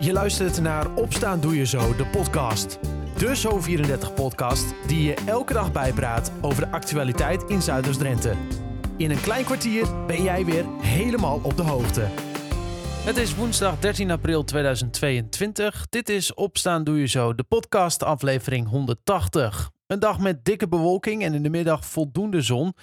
Je luistert naar Opstaan Doe Je Zo, de podcast. De Zo34-podcast die je elke dag bijpraat over de actualiteit in Zuiders-Drenthe. In een klein kwartier ben jij weer helemaal op de hoogte. Het is woensdag 13 april 2022. Dit is Opstaan Doe Je Zo, de podcast aflevering 180. Een dag met dikke bewolking en in de middag voldoende zon.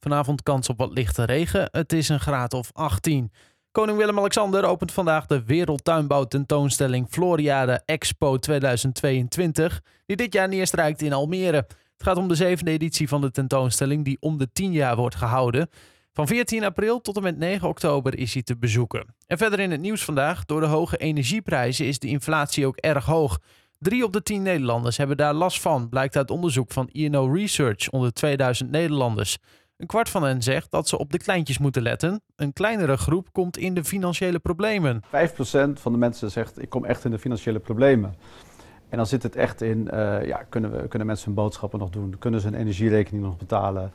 Vanavond kans op wat lichte regen. Het is een graad of 18. Koning Willem-Alexander opent vandaag de Wereldtuinbouw-tentoonstelling Floriade Expo 2022, die dit jaar neerstrijkt in Almere. Het gaat om de zevende editie van de tentoonstelling, die om de tien jaar wordt gehouden. Van 14 april tot en met 9 oktober is hij te bezoeken. En verder in het nieuws vandaag, door de hoge energieprijzen is de inflatie ook erg hoog. Drie op de tien Nederlanders hebben daar last van, blijkt uit onderzoek van INO Research onder 2000 Nederlanders. Een kwart van hen zegt dat ze op de kleintjes moeten letten. Een kleinere groep komt in de financiële problemen. 5% van de mensen zegt ik kom echt in de financiële problemen. En dan zit het echt in, uh, ja, kunnen, we, kunnen mensen hun boodschappen nog doen? Kunnen ze hun energierekening nog betalen?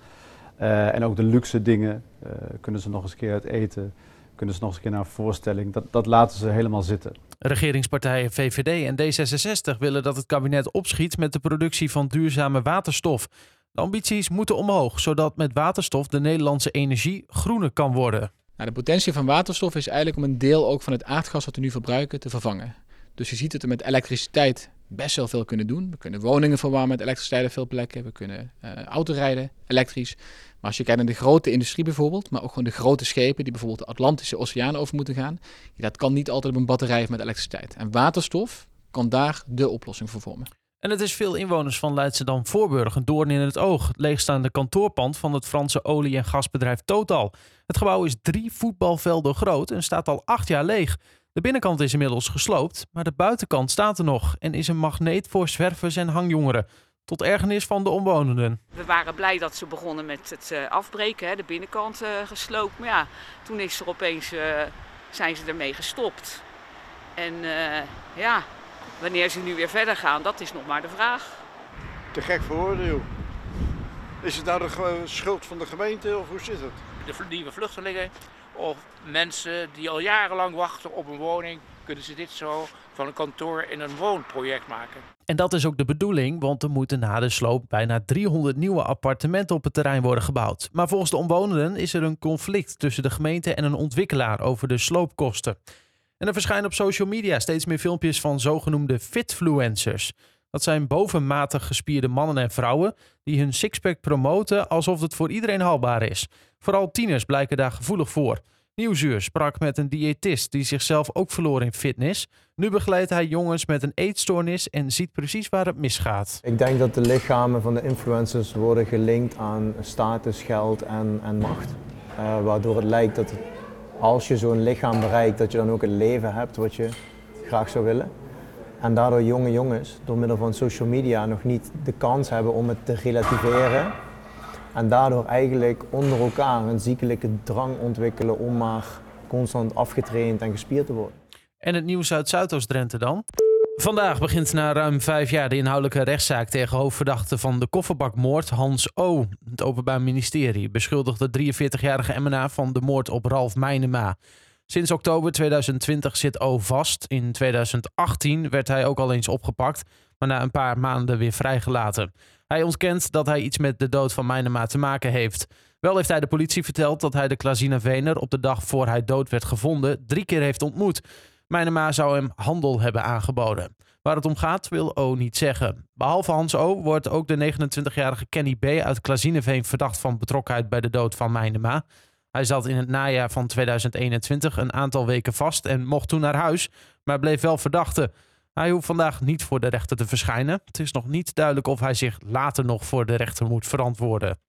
Uh, en ook de luxe dingen, uh, kunnen ze nog eens een keer uit eten? Kunnen ze nog eens een keer naar een voorstelling? Dat, dat laten ze helemaal zitten. Regeringspartijen VVD en D66 willen dat het kabinet opschiet met de productie van duurzame waterstof. De ambities moeten omhoog, zodat met waterstof de Nederlandse energie groener kan worden. Nou, de potentie van waterstof is eigenlijk om een deel ook van het aardgas dat we nu verbruiken te vervangen. Dus je ziet dat we met elektriciteit best wel veel kunnen doen. We kunnen woningen verwarmen met elektriciteit op veel plekken. We kunnen uh, autorijden elektrisch. Maar als je kijkt naar de grote industrie bijvoorbeeld, maar ook gewoon de grote schepen die bijvoorbeeld de Atlantische Oceaan over moeten gaan, dat kan niet altijd op een batterij met elektriciteit. En waterstof kan daar de oplossing voor vormen. En het is veel inwoners van Leidschendam-Voorburg een doorn in het oog. leegstaande kantoorpand van het Franse olie- en gasbedrijf Total. Het gebouw is drie voetbalvelden groot en staat al acht jaar leeg. De binnenkant is inmiddels gesloopt, maar de buitenkant staat er nog en is een magneet voor zwervers en hangjongeren. Tot ergernis van de omwonenden. We waren blij dat ze begonnen met het uh, afbreken, de binnenkant uh, gesloopt. Maar ja, toen is er opeens, uh, zijn ze ermee gestopt. En ja, Wanneer ze nu weer verder gaan, dat is nog maar de vraag. Te gek voor woorden, joh. Is het nou de schuld van de gemeente of hoe zit het? De nieuwe vluchtelingen of mensen die al jarenlang wachten op een woning, kunnen ze dit zo van een kantoor in een woonproject maken. En dat is ook de bedoeling, want er moeten na de sloop bijna 300 nieuwe appartementen op het terrein worden gebouwd. Maar volgens de omwonenden is er een conflict tussen de gemeente en een ontwikkelaar over de sloopkosten. En er verschijnen op social media steeds meer filmpjes van zogenoemde fitfluencers. Dat zijn bovenmatig gespierde mannen en vrouwen die hun sixpack promoten alsof het voor iedereen haalbaar is. Vooral tieners blijken daar gevoelig voor. Nieuwsuur sprak met een diëtist die zichzelf ook verloor in fitness. Nu begeleidt hij jongens met een eetstoornis en ziet precies waar het misgaat. Ik denk dat de lichamen van de influencers worden gelinkt aan status, geld en, en macht. Uh, waardoor het lijkt dat het als je zo'n lichaam bereikt, dat je dan ook een leven hebt wat je graag zou willen. En daardoor jonge jongens, door middel van social media, nog niet de kans hebben om het te relativeren. En daardoor eigenlijk onder elkaar een ziekelijke drang ontwikkelen om maar constant afgetraind en gespierd te worden. En het nieuws uit Zuidoost-Drenthe dan? Vandaag begint na ruim vijf jaar de inhoudelijke rechtszaak tegen hoofdverdachte van de kofferbakmoord Hans O. Het Openbaar Ministerie beschuldigt de 43-jarige MNA van de moord op Ralf Meinema. Sinds oktober 2020 zit O vast. In 2018 werd hij ook al eens opgepakt, maar na een paar maanden weer vrijgelaten. Hij ontkent dat hij iets met de dood van Meinema te maken heeft. Wel heeft hij de politie verteld dat hij de Klazina Vener op de dag voor hij dood werd gevonden drie keer heeft ontmoet. Mijnema zou hem handel hebben aangeboden. Waar het om gaat wil O niet zeggen. Behalve Hans O wordt ook de 29-jarige Kenny B. uit Klazineveen verdacht van betrokkenheid bij de dood van Mijnema. Hij zat in het najaar van 2021 een aantal weken vast en mocht toen naar huis, maar bleef wel verdachte. Hij hoeft vandaag niet voor de rechter te verschijnen. Het is nog niet duidelijk of hij zich later nog voor de rechter moet verantwoorden.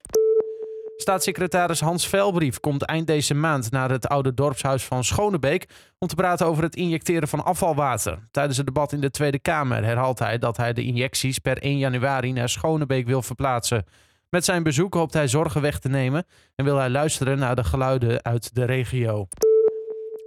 Staatssecretaris Hans Velbrief komt eind deze maand naar het oude dorpshuis van Schonebeek om te praten over het injecteren van afvalwater. Tijdens het debat in de Tweede Kamer herhaalt hij dat hij de injecties per 1 januari naar Schonebeek wil verplaatsen. Met zijn bezoek hoopt hij zorgen weg te nemen en wil hij luisteren naar de geluiden uit de regio.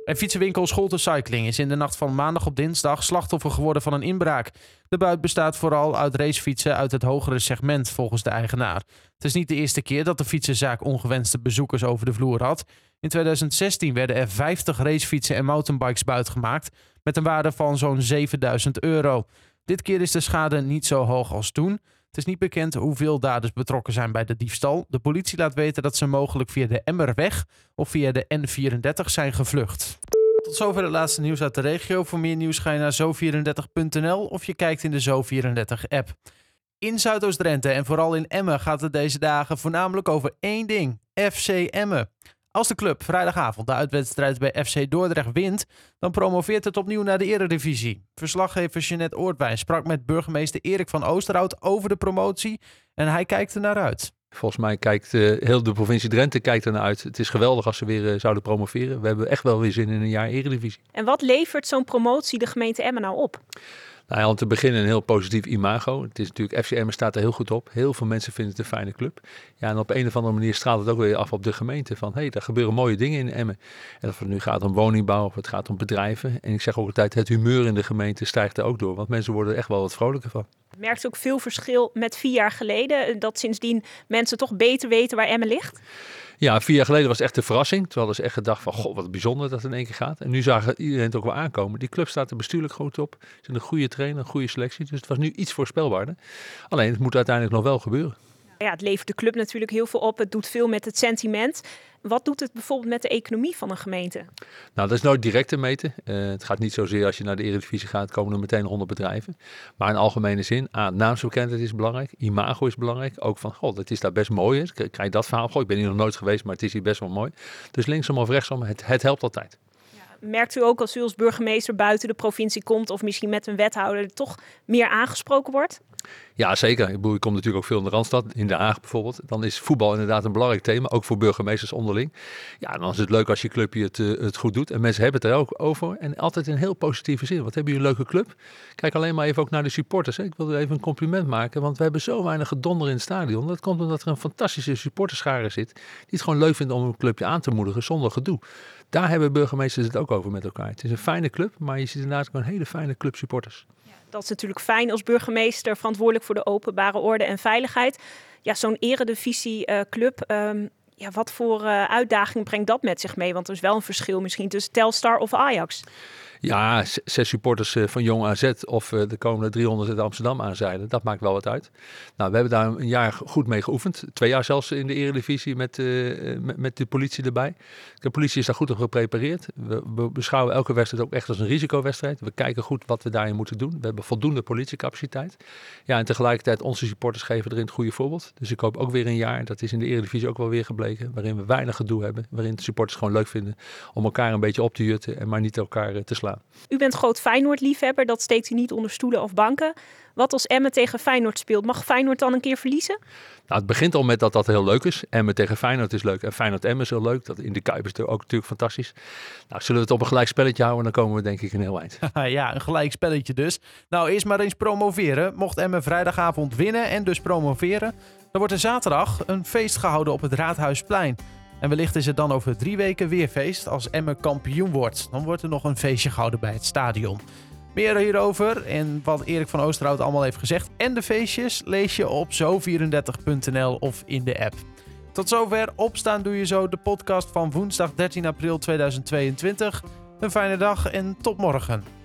En fietsenwinkel Scholten Cycling is in de nacht van maandag op dinsdag slachtoffer geworden van een inbraak. De buit bestaat vooral uit racefietsen uit het hogere segment, volgens de eigenaar. Het is niet de eerste keer dat de fietsenzaak ongewenste bezoekers over de vloer had. In 2016 werden er 50 racefietsen en mountainbikes buitgemaakt met een waarde van zo'n 7000 euro. Dit keer is de schade niet zo hoog als toen. Het is niet bekend hoeveel daders betrokken zijn bij de diefstal. De politie laat weten dat ze mogelijk via de Emmerweg of via de N34 zijn gevlucht. Tot zover het laatste nieuws uit de regio. Voor meer nieuws ga je naar zo34.nl of je kijkt in de Zo34-app. In Zuidoost-Drenthe en vooral in Emmen gaat het deze dagen voornamelijk over één ding: FC Emmen. Als de club vrijdagavond de uitwedstrijd bij FC Dordrecht wint, dan promoveert het opnieuw naar de Eredivisie. Verslaggever Jeanette Oortwijn sprak met burgemeester Erik van Oosterhout over de promotie en hij kijkt er naar uit. Volgens mij kijkt uh, heel de provincie Drenthe kijkt er naar uit. Het is geweldig als ze weer uh, zouden promoveren. We hebben echt wel weer zin in een jaar Eredivisie. En wat levert zo'n promotie de gemeente Emmen nou op? Nou ja, om te beginnen een heel positief imago. Het is natuurlijk, FCM staat er heel goed op. Heel veel mensen vinden het een fijne club. Ja, en op een of andere manier straalt het ook weer af op de gemeente. Van, hé, hey, daar gebeuren mooie dingen in Emmen. En of het nu gaat om woningbouw of het gaat om bedrijven. En ik zeg ook altijd, het humeur in de gemeente stijgt er ook door. Want mensen worden er echt wel wat vrolijker van. Merkt ook veel verschil met vier jaar geleden? Dat sindsdien mensen toch beter weten waar Emmen ligt? Ja, vier jaar geleden was het echt een verrassing. Toen hadden ze echt gedacht van, god, wat bijzonder dat het in één keer gaat. En nu zagen iedereen het ook wel aankomen. Die club staat er bestuurlijk goed op. Ze zijn een goede trainer, een goede selectie. Dus het was nu iets voorspelbaarder. Alleen, het moet uiteindelijk nog wel gebeuren. Ja, het levert de club natuurlijk heel veel op. Het doet veel met het sentiment. Wat doet het bijvoorbeeld met de economie van een gemeente? Nou, dat is nooit direct te meten. Uh, het gaat niet zozeer als je naar de Eredivisie gaat, komen er meteen 100 bedrijven. Maar in algemene zin, A, naamsbekendheid is belangrijk. Imago is belangrijk. Ook van, god, het is daar best mooi. Krijg je dat verhaal? Goh, ik ben hier nog nooit geweest, maar het is hier best wel mooi. Dus linksom of rechtsom, het, het helpt altijd. Merkt u ook als u als burgemeester buiten de provincie komt of misschien met een wethouder toch meer aangesproken wordt? Ja, zeker. Ik, bedoel, ik kom natuurlijk ook veel in de Randstad, in Den Haag bijvoorbeeld. Dan is voetbal inderdaad een belangrijk thema, ook voor burgemeesters onderling. Ja, dan is het leuk als je clubje het, uh, het goed doet. En mensen hebben het er ook over. En altijd in heel positieve zin. Wat hebben jullie een leuke club? Kijk alleen maar even ook naar de supporters. Hè. Ik wil even een compliment maken, want we hebben zo weinig gedonder in het stadion. Dat komt omdat er een fantastische supporterschare zit, die het gewoon leuk vinden om een clubje aan te moedigen zonder gedoe. Daar hebben burgemeesters het ook over met elkaar. Het is een fijne club, maar je ziet inderdaad ook een hele fijne club supporters dat is natuurlijk fijn als burgemeester, verantwoordelijk voor de openbare orde en veiligheid. Ja, zo'n eredivisie-club, uh, ja, wat voor uh, uitdaging brengt dat met zich mee? Want er is wel een verschil misschien tussen Telstar of Ajax. Ja, zes supporters eh, van Jong AZ of eh, de komende 300 in Amsterdam aanzeilen, dat maakt wel wat uit. Nou, we hebben daar een jaar goed mee geoefend. Twee jaar zelfs in de eredivisie met, uh, met, de politie erbij. De politie is daar goed op geprepareerd. We, we, beschouwen elke wedstrijd ook echt als een risicowedstrijd. We kijken goed wat we daarin moeten doen. We hebben voldoende politiecapaciteit. Ja, en tegelijkertijd onze supporters geven erin het goede voorbeeld. Dus ik hoop ook weer een jaar, dat is in de eredivisie ook wel weer gebleken, waarin we weinig gedoe hebben. Waarin de supporters gewoon leuk vinden om elkaar een beetje op te jutten en maar niet elkaar te slaan. U bent groot Feyenoord-liefhebber, dat steekt u niet onder stoelen of banken. Wat als Emmen tegen Feyenoord speelt, mag Feyenoord dan een keer verliezen? Nou, het begint al met dat dat heel leuk is. Emmen tegen Feyenoord is leuk en Feyenoord-Emmen is heel leuk. Dat in de Kuip is ook natuurlijk fantastisch. Nou, zullen we het op een gelijk spelletje houden, dan komen we denk ik een heel eind. ja, een gelijk spelletje dus. Nou, eerst maar eens promoveren. Mocht Emmen vrijdagavond winnen en dus promoveren, dan wordt er zaterdag een feest gehouden op het Raadhuisplein. En wellicht is het dan over drie weken weer feest als Emmen kampioen wordt. Dan wordt er nog een feestje gehouden bij het stadion. Meer hierover en wat Erik van Oosterhout allemaal heeft gezegd en de feestjes lees je op zo34.nl of in de app. Tot zover Opstaan Doe Je Zo, de podcast van woensdag 13 april 2022. Een fijne dag en tot morgen.